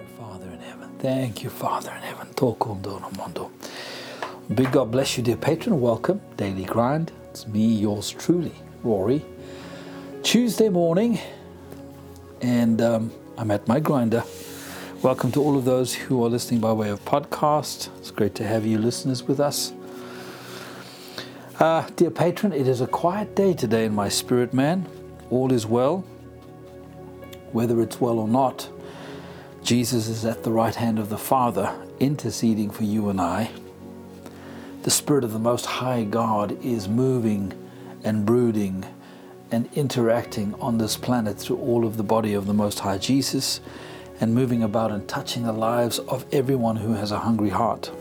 you, Father in heaven. Thank you, Father in heaven. Big God bless you, dear patron. Welcome, Daily Grind. It's me, yours truly, Rory. Tuesday morning, and um, I'm at my grinder. Welcome to all of those who are listening by way of podcast. It's great to have you listeners with us. Uh, dear patron, it is a quiet day today in my spirit, man. All is well. Whether it's well or not, Jesus is at the right hand of the Father, interceding for you and I. The Spirit of the Most High God is moving and brooding and interacting on this planet through all of the body of the Most High Jesus and moving about and touching the lives of everyone who has a hungry heart.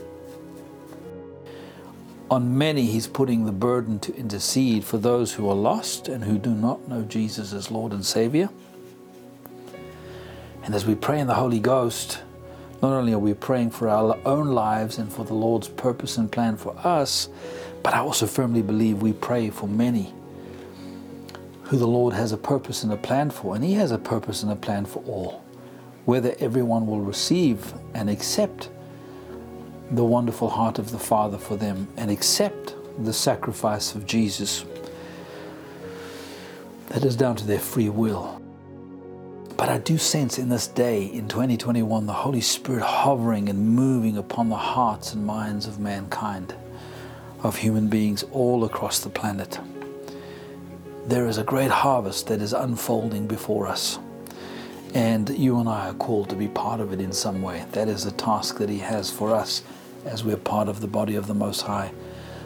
On many, He's putting the burden to intercede for those who are lost and who do not know Jesus as Lord and Savior. And as we pray in the Holy Ghost, not only are we praying for our own lives and for the Lord's purpose and plan for us, but I also firmly believe we pray for many who the Lord has a purpose and a plan for, and He has a purpose and a plan for all. Whether everyone will receive and accept the wonderful heart of the Father for them and accept the sacrifice of Jesus, that is down to their free will. But I do sense in this day, in 2021, the Holy Spirit hovering and moving upon the hearts and minds of mankind, of human beings all across the planet. There is a great harvest that is unfolding before us. And you and I are called to be part of it in some way. That is a task that He has for us as we're part of the body of the Most High,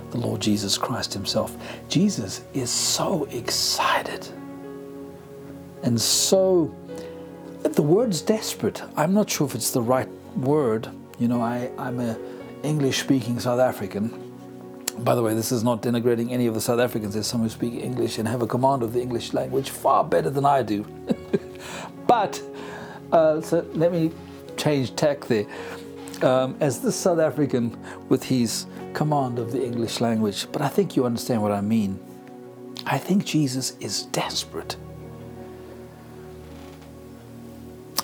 the Lord Jesus Christ Himself. Jesus is so excited and so the word's desperate. I'm not sure if it's the right word. You know, I, I'm a English speaking South African. By the way, this is not denigrating any of the South Africans. There's some who speak English and have a command of the English language far better than I do. but, uh, so let me change tack there. Um, as the South African with his command of the English language, but I think you understand what I mean. I think Jesus is desperate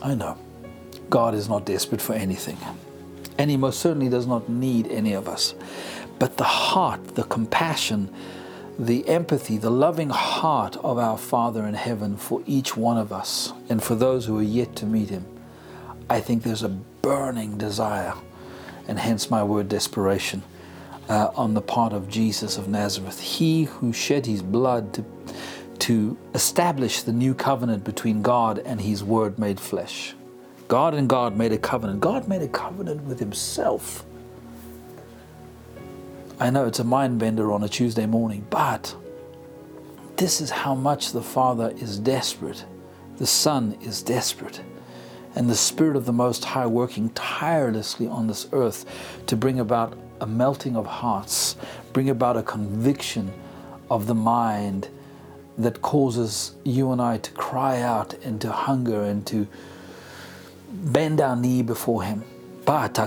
I know. God is not desperate for anything. And He most certainly does not need any of us. But the heart, the compassion, the empathy, the loving heart of our Father in heaven for each one of us and for those who are yet to meet Him, I think there's a burning desire, and hence my word desperation, uh, on the part of Jesus of Nazareth. He who shed His blood to to establish the new covenant between God and His Word made flesh. God and God made a covenant. God made a covenant with Himself. I know it's a mind bender on a Tuesday morning, but this is how much the Father is desperate. The Son is desperate. And the Spirit of the Most High working tirelessly on this earth to bring about a melting of hearts, bring about a conviction of the mind that causes you and I to cry out and to hunger and to bend our knee before Him. And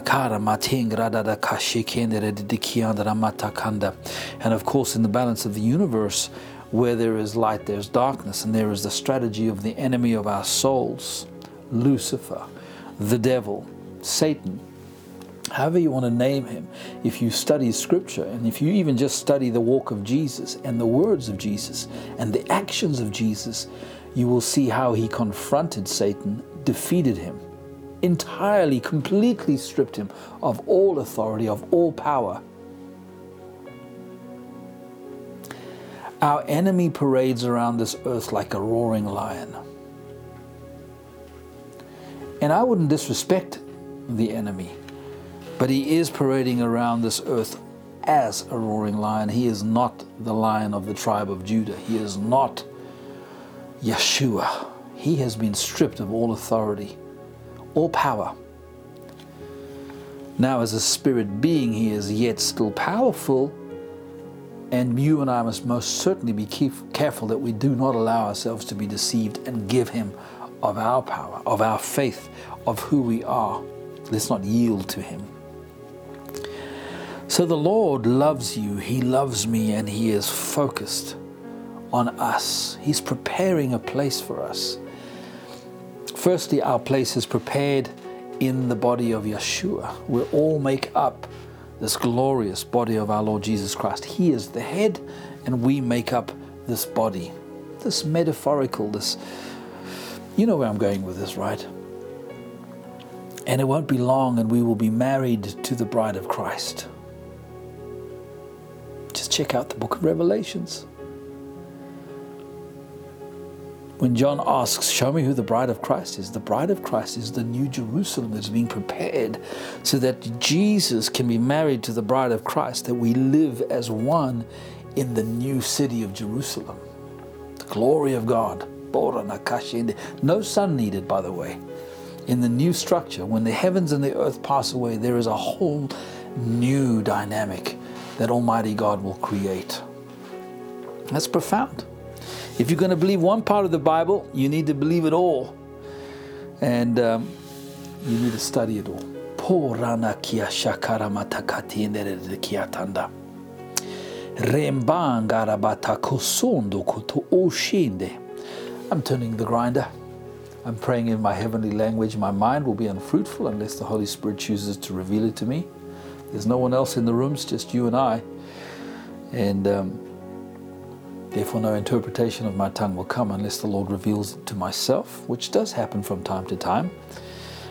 of course, in the balance of the universe, where there is light, there's darkness, and there is the strategy of the enemy of our souls Lucifer, the devil, Satan, however you want to name him, if you study scripture and if you even just study the walk of Jesus and the words of Jesus and the actions of Jesus, you will see how he confronted Satan, defeated him, entirely, completely stripped him of all authority, of all power. Our enemy parades around this earth like a roaring lion. And I wouldn't disrespect the enemy. But he is parading around this earth as a roaring lion. He is not the lion of the tribe of Judah. He is not Yeshua. He has been stripped of all authority, all power. Now, as a spirit being, he is yet still powerful. And you and I must most certainly be careful that we do not allow ourselves to be deceived and give him of our power, of our faith, of who we are. Let's not yield to him. So the Lord loves you, He loves me, and He is focused on us. He's preparing a place for us. Firstly, our place is prepared in the body of Yeshua. We all make up this glorious body of our Lord Jesus Christ. He is the head, and we make up this body. This metaphorical, this, you know where I'm going with this, right? And it won't be long, and we will be married to the bride of Christ. Just check out the book of Revelations. When John asks, Show me who the bride of Christ is, the bride of Christ is the new Jerusalem that's being prepared so that Jesus can be married to the bride of Christ, that we live as one in the new city of Jerusalem. The glory of God. No sun needed, by the way. In the new structure, when the heavens and the earth pass away, there is a whole new dynamic that Almighty God will create. That's profound. If you're going to believe one part of the Bible, you need to believe it all. And um, you need to study it all. Kia shakara kia tanda. I'm turning the grinder. I'm praying in my heavenly language. My mind will be unfruitful unless the Holy Spirit chooses to reveal it to me. There's no one else in the rooms, just you and I. And um, Therefore, no interpretation of my tongue will come unless the Lord reveals it to myself, which does happen from time to time.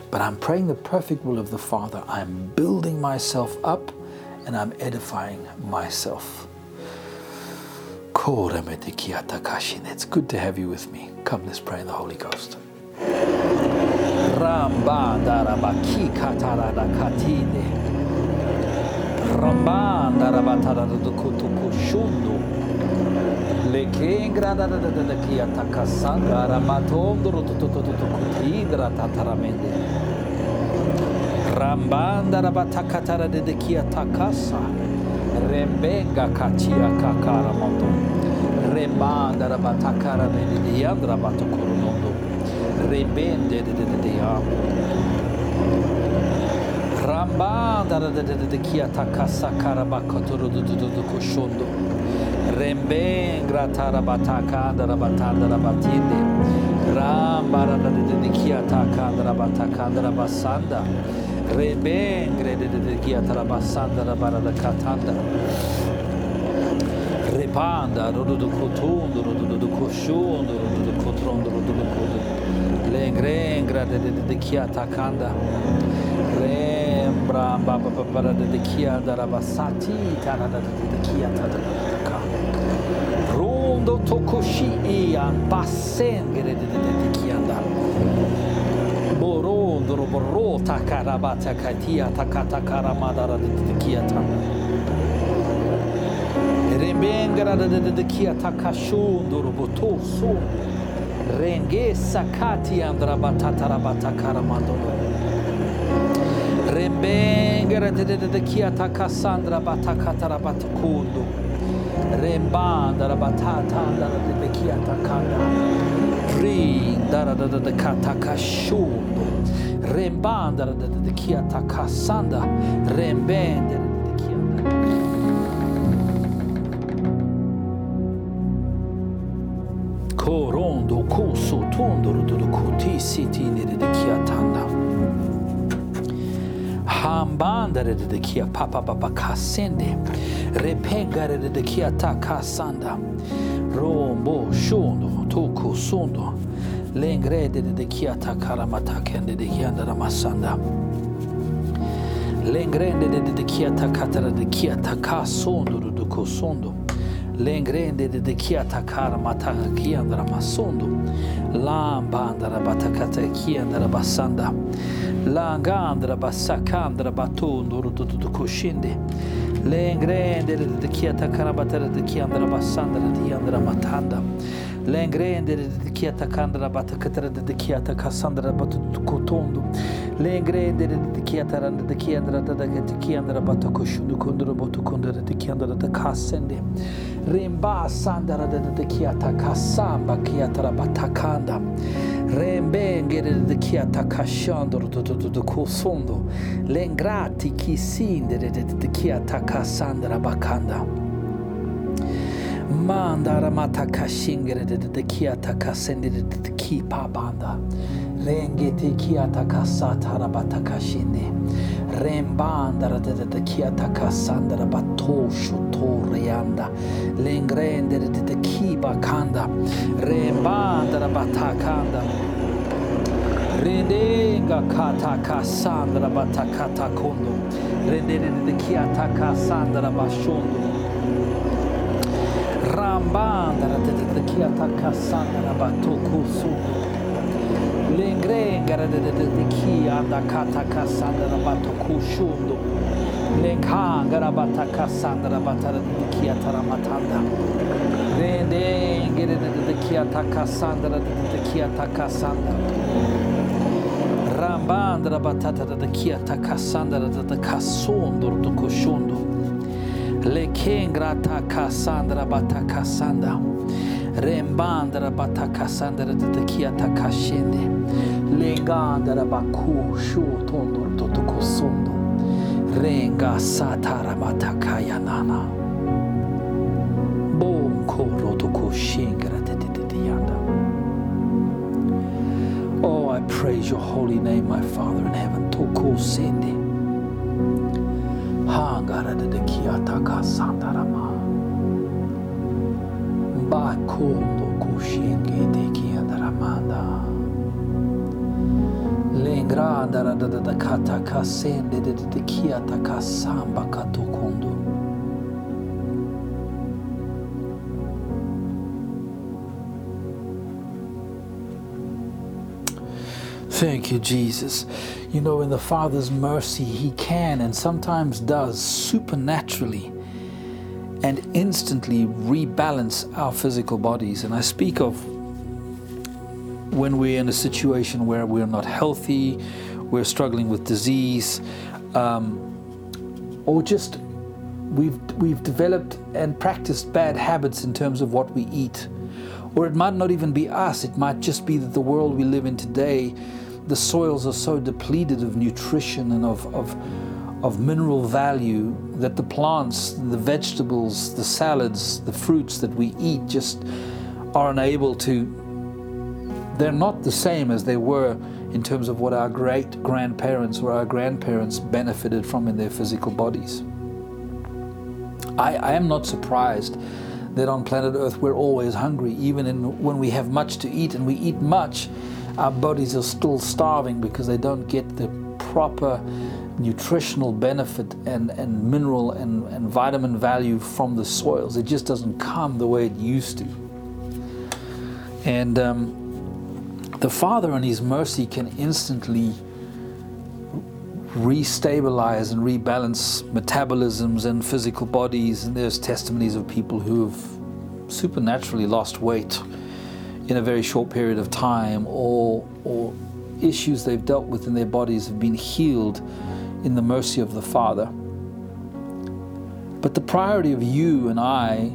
But I'm praying the perfect will of the Father. I'm building myself up and I'm edifying myself. It's good to have you with me. Come, let's pray in the Holy Ghost. Ramba darabaki katarada katine. Rambanda rabatakatara dedekia takasa rembenga katia kakara mondo rembanda rabatakara dedeandra batakuru mondo rebende dedededeam Ramba darada kia takasa karabaka turudududu koşundu. Rembe gratara bataka darabata darabatinde. Ramba darada kia taka darabata darabasanda. Rebe grede kia tarabasanda darabada katanda. Repanda rududu kutundu rududu koşundu rududu kotrondu rududu kudu. Lengre grede kia takanda. Rengre lembra Rondo tokoshi e a passengre de dedikianda. Borondo roboro takarabata katia takata karamadara de dedikiata. Rembengara de dedikiata kashundo robotoso. Renge sakati andrabata tarabata karamandoro. Bengeretededekiata Cassandra Batakatara Batakundu. Rembanda Rabatata Dedekiata Kanda. Rindara Katakashundo. Rembanda Dedekiata Cassandra. Rembendere. Korondo koso tondoro dodo koti siti nere de kiatanda. mambanda rededekia papapapakasende repega rededekia takasanda rombo şundo tuku sundo lengre dededekia takaramataken dedekia daramasanda lengrende dededekia takatara dedekia takasondurudukosondo lengrende de de kia takara mataka kia ndra masondo lamba ndra batakata kia ndra basanda langa ndra basaka ndra batondo rututu kushinde lengrende de de kia takara batara de basanda de kia ndra matanda lengrende de kia takandra bata katara de kia takasandra bata kutondu. Lengrende de kia taranda de kia andra da de kia andra bata koşundu kundura botu kundura de kia andra da kasende rimba sandara da de kia takasamba kia tarabata kanda. Rembe ngere de kia takashandro do do do kosondo lengrati ki kisindere de de kia takasandra bakanda. Mandara mataka şingere dedi de ki ataka sendiri dedi ki papanda. Rengeti ki ataka satara bataka şimdi. Rembandara dedi de ki ataka sandara batoshu toriyanda. Lengrendere dedi ki bakanda. Rembandara batakanda. Rendenga kataka sandra batakata kondo. Rendere dedi ki ataka sandara başondu. Rambandara Tetekia Takasandara Batokusu Lengrengara Tetekia Dakatakasandara Batokushundu Lenkangara Batakasandara Bataratekia Taramatanda Rendengere Tetekia Takasandara Tetekia Takasandara Rambandra batata da kia takasandra da kasondur da koşundur. Le kengra takasandra batakasanda. Rembandra batakasandra da kia takashende. Lengandra baku shu tondo do kosondo. Renga satara batakaya nana. Bon koro do koshingra de de de yanda. Oh, I praise your holy name, my Father in heaven. Toko sende. Hangara de Yataka Sandarama Baku Lokushingi Teki Andaramanda da Kataka Sende Teki Ataka Samba Katukundu Thank you, Jesus. You know, in the Father's mercy, He can and sometimes does supernaturally and instantly rebalance our physical bodies. And I speak of when we're in a situation where we're not healthy, we're struggling with disease, um, or just we've, we've developed and practiced bad habits in terms of what we eat. Or it might not even be us, it might just be that the world we live in today the soils are so depleted of nutrition and of, of, of mineral value that the plants, the vegetables, the salads, the fruits that we eat just are unable to, they're not the same as they were in terms of what our great grandparents or our grandparents benefited from in their physical bodies. I, I am not surprised that on planet Earth we're always hungry, even in, when we have much to eat and we eat much our bodies are still starving because they don't get the proper nutritional benefit and, and mineral and, and vitamin value from the soils. It just doesn't come the way it used to. And um, the Father, in His mercy, can instantly restabilize and rebalance metabolisms and physical bodies. And there's testimonies of people who have supernaturally lost weight in a very short period of time or, or issues they've dealt with in their bodies have been healed in the mercy of the Father. But the priority of you and I,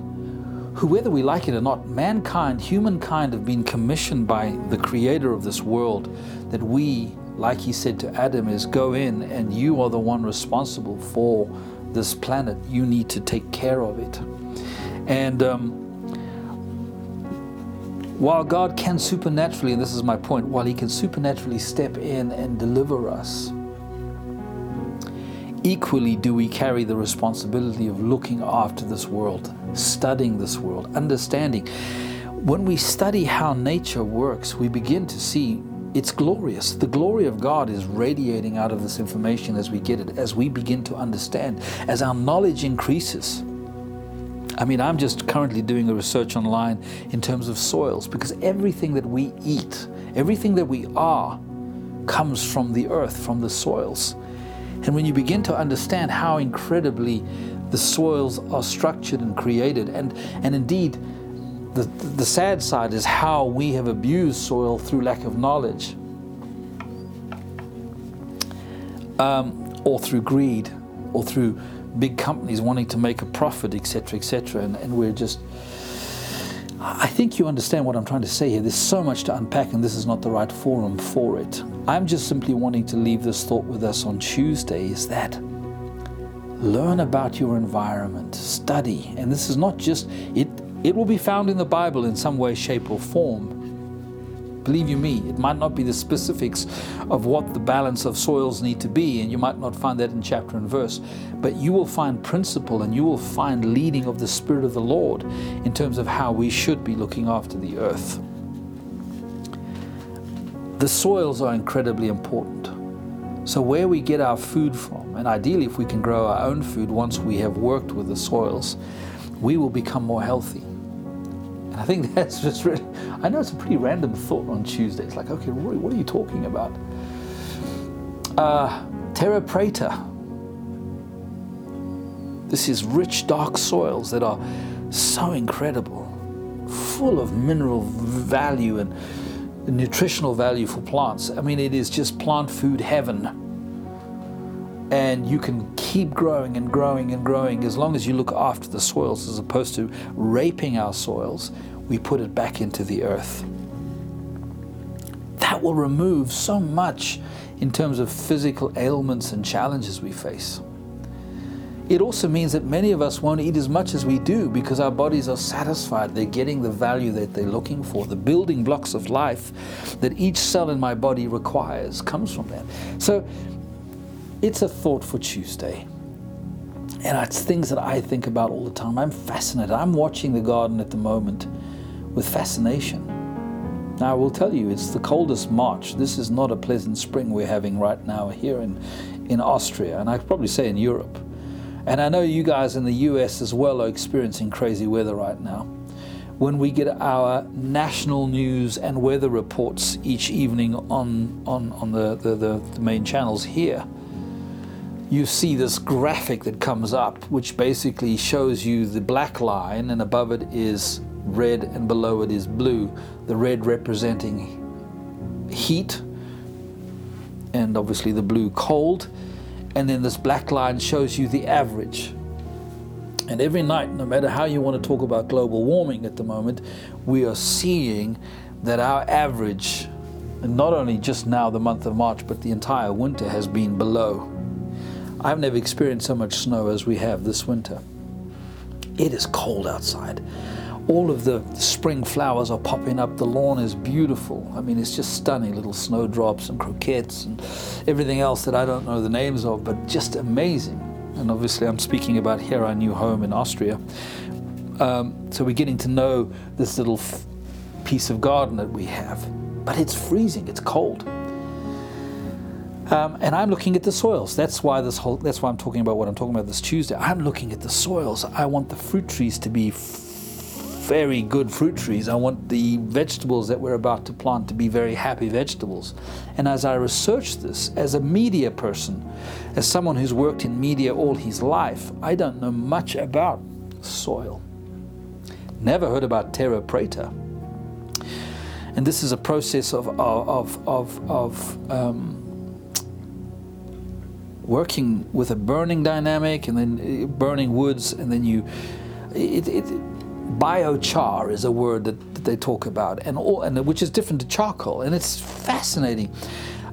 who, whether we like it or not, mankind, humankind, have been commissioned by the Creator of this world that we, like He said to Adam, is go in and you are the one responsible for this planet. You need to take care of it. And um, while God can supernaturally, and this is my point, while He can supernaturally step in and deliver us, equally do we carry the responsibility of looking after this world, studying this world, understanding. When we study how nature works, we begin to see it's glorious. The glory of God is radiating out of this information as we get it, as we begin to understand, as our knowledge increases. I mean, I'm just currently doing a research online in terms of soils because everything that we eat, everything that we are, comes from the earth, from the soils. And when you begin to understand how incredibly the soils are structured and created, and, and indeed, the, the sad side is how we have abused soil through lack of knowledge um, or through greed or through big companies wanting to make a profit, etc., etc., and, and we're just. I think you understand what I'm trying to say here. There's so much to unpack, and this is not the right forum for it. I'm just simply wanting to leave this thought with us on Tuesday is that learn about your environment, study, and this is not just it. It will be found in the Bible in some way, shape, or form. Believe you me, it might not be the specifics of what the balance of soils need to be, and you might not find that in chapter and verse, but you will find principle and you will find leading of the Spirit of the Lord in terms of how we should be looking after the earth. The soils are incredibly important. So, where we get our food from, and ideally, if we can grow our own food once we have worked with the soils, we will become more healthy. I think that's just really, I know it's a pretty random thought on Tuesday. It's like, okay, Rory, what are you talking about? Uh, terra preta. This is rich, dark soils that are so incredible, full of mineral value and nutritional value for plants. I mean, it is just plant food heaven. And you can keep growing and growing and growing as long as you look after the soils as opposed to raping our soils, we put it back into the earth. That will remove so much in terms of physical ailments and challenges we face. It also means that many of us won't eat as much as we do because our bodies are satisfied. They're getting the value that they're looking for. The building blocks of life that each cell in my body requires comes from that. So it's a thought for Tuesday. And it's things that I think about all the time. I'm fascinated. I'm watching the garden at the moment with fascination. Now, I will tell you, it's the coldest March. This is not a pleasant spring we're having right now here in, in Austria, and I probably say in Europe. And I know you guys in the US as well are experiencing crazy weather right now. When we get our national news and weather reports each evening on, on, on the, the, the, the main channels here, you see this graphic that comes up, which basically shows you the black line, and above it is red, and below it is blue. The red representing heat, and obviously the blue cold and then this black line shows you the average. And every night, no matter how you want to talk about global warming at the moment, we are seeing that our average, and not only just now the month of March, but the entire winter has been below. I've never experienced so much snow as we have this winter. It is cold outside all of the spring flowers are popping up. The lawn is beautiful. I mean, it's just stunning little snowdrops and croquettes and everything else that I don't know the names of, but just amazing. And obviously, I'm speaking about here, our new home in Austria. Um, so we're getting to know this little f- piece of garden that we have. But it's freezing, it's cold. Um, and I'm looking at the soils. That's why this whole. That's why I'm talking about what I'm talking about this Tuesday. I'm looking at the soils. I want the fruit trees to be very good fruit trees. I want the vegetables that we're about to plant to be very happy vegetables. And as I research this, as a media person, as someone who's worked in media all his life, I don't know much about soil. Never heard about terra preta. And this is a process of, of, of, of um, working with a burning dynamic and then uh, burning woods, and then you. It, it, biochar is a word that, that they talk about, and, all, and which is different to charcoal, and it's fascinating.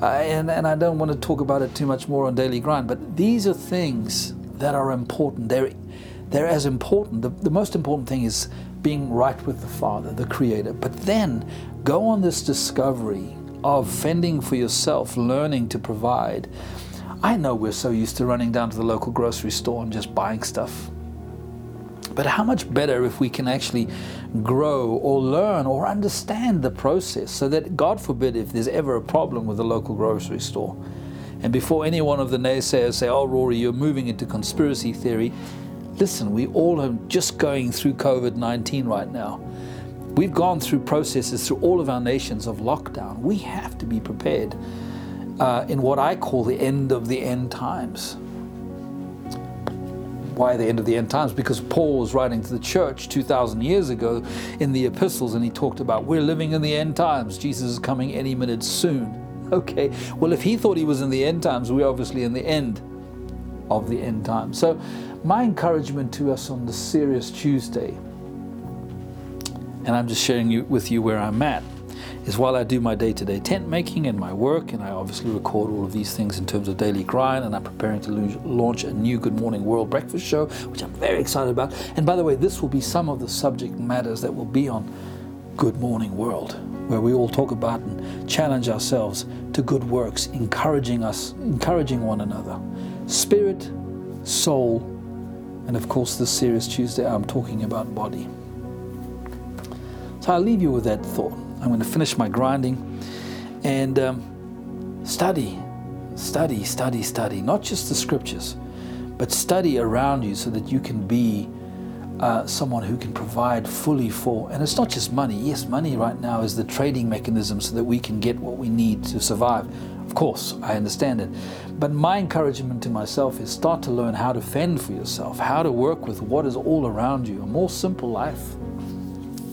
Uh, and, and I don't want to talk about it too much more on Daily Grind, but these are things that are important. They're, they're as important. The, the most important thing is being right with the Father, the Creator. But then go on this discovery of fending for yourself, learning to provide. I know we're so used to running down to the local grocery store and just buying stuff but how much better if we can actually grow or learn or understand the process so that, God forbid, if there's ever a problem with the local grocery store, and before any one of the naysayers say, Oh, Rory, you're moving into conspiracy theory, listen, we all are just going through COVID 19 right now. We've gone through processes through all of our nations of lockdown. We have to be prepared uh, in what I call the end of the end times why the end of the end times? Because Paul was writing to the church 2,000 years ago in the epistles and he talked about we're living in the end times. Jesus is coming any minute soon. Okay, well, if he thought he was in the end times, we're obviously in the end of the end times. So, my encouragement to us on the Serious Tuesday, and I'm just sharing you, with you where I'm at, is while I do my day to day tent making and my work, and I obviously record all of these things in terms of daily grind, and I'm preparing to launch a new Good Morning World breakfast show, which I'm very excited about. And by the way, this will be some of the subject matters that will be on Good Morning World, where we all talk about and challenge ourselves to good works, encouraging us, encouraging one another. Spirit, soul, and of course, this series Tuesday, I'm talking about body. So I'll leave you with that thought. I'm going to finish my grinding and um, study, study, study, study, not just the scriptures, but study around you so that you can be uh, someone who can provide fully for, and it's not just money. Yes, money right now is the trading mechanism so that we can get what we need to survive. Of course, I understand it. But my encouragement to myself is start to learn how to fend for yourself, how to work with what is all around you, a more simple life.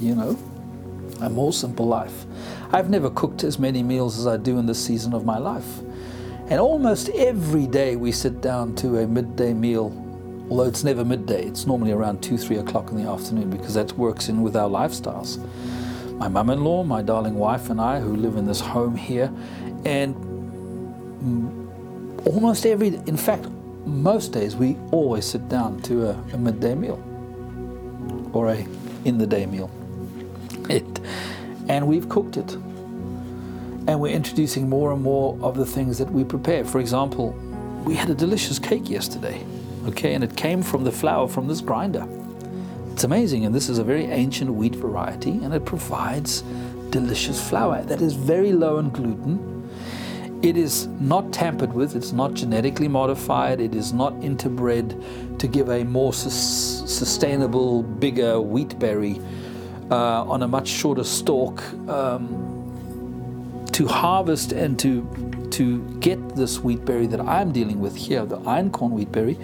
You know? A more simple life. I've never cooked as many meals as I do in this season of my life. And almost every day we sit down to a midday meal, although it's never midday, it's normally around 2, 3 o'clock in the afternoon because that works in with our lifestyles. My mum in law, my darling wife, and I, who live in this home here, and mm, almost every, in fact, most days we always sit down to a, a midday meal or a in the day meal it. And we've cooked it. And we're introducing more and more of the things that we prepare. For example, we had a delicious cake yesterday, okay, and it came from the flour from this grinder. It's amazing, and this is a very ancient wheat variety, and it provides delicious flour that is very low in gluten. It is not tampered with, it's not genetically modified, it is not interbred to give a more sustainable, bigger wheat berry uh, on a much shorter stalk um, to harvest and to to get this wheat berry that I'm dealing with here, the einkorn wheat berry,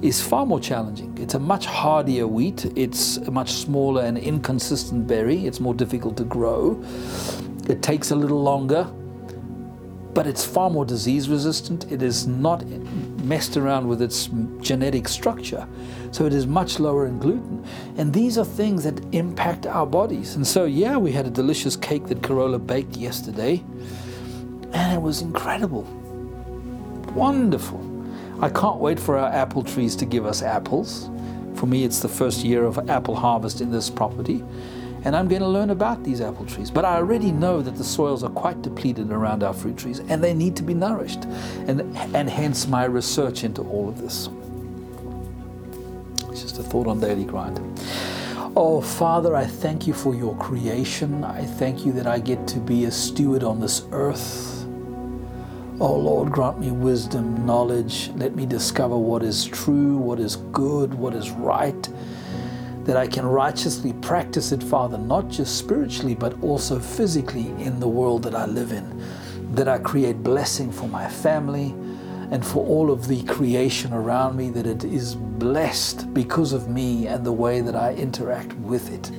is far more challenging. It's a much hardier wheat. It's a much smaller and inconsistent berry. It's more difficult to grow. It takes a little longer but it's far more disease resistant. It is not messed around with its genetic structure. So it is much lower in gluten. And these are things that impact our bodies. And so, yeah, we had a delicious cake that Carola baked yesterday, and it was incredible. Wonderful. I can't wait for our apple trees to give us apples. For me, it's the first year of apple harvest in this property and I'm going to learn about these apple trees. But I already know that the soils are quite depleted around our fruit trees and they need to be nourished. And, and hence my research into all of this. A thought on daily grind. Oh, Father, I thank you for your creation. I thank you that I get to be a steward on this earth. Oh, Lord, grant me wisdom, knowledge. Let me discover what is true, what is good, what is right that I can righteously practice it, Father, not just spiritually, but also physically in the world that I live in. That I create blessing for my family and for all of the creation around me, that it is blessed because of me and the way that I interact with it.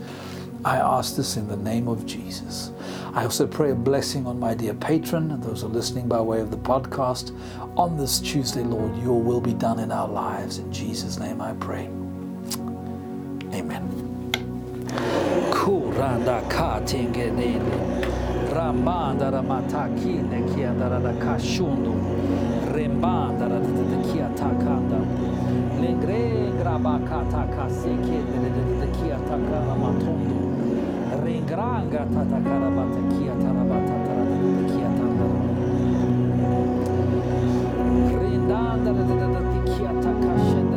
I ask this in the name of Jesus. I also pray a blessing on my dear patron and those who are listening by way of the podcast. On this Tuesday, Lord, your will be done in our lives. In Jesus' name I pray. Amen bandara kia takanda lengre graba kata kaseke kia takara matondo rengranga tata karabata kia tarabata tarada kia tandara rendanda kia takashen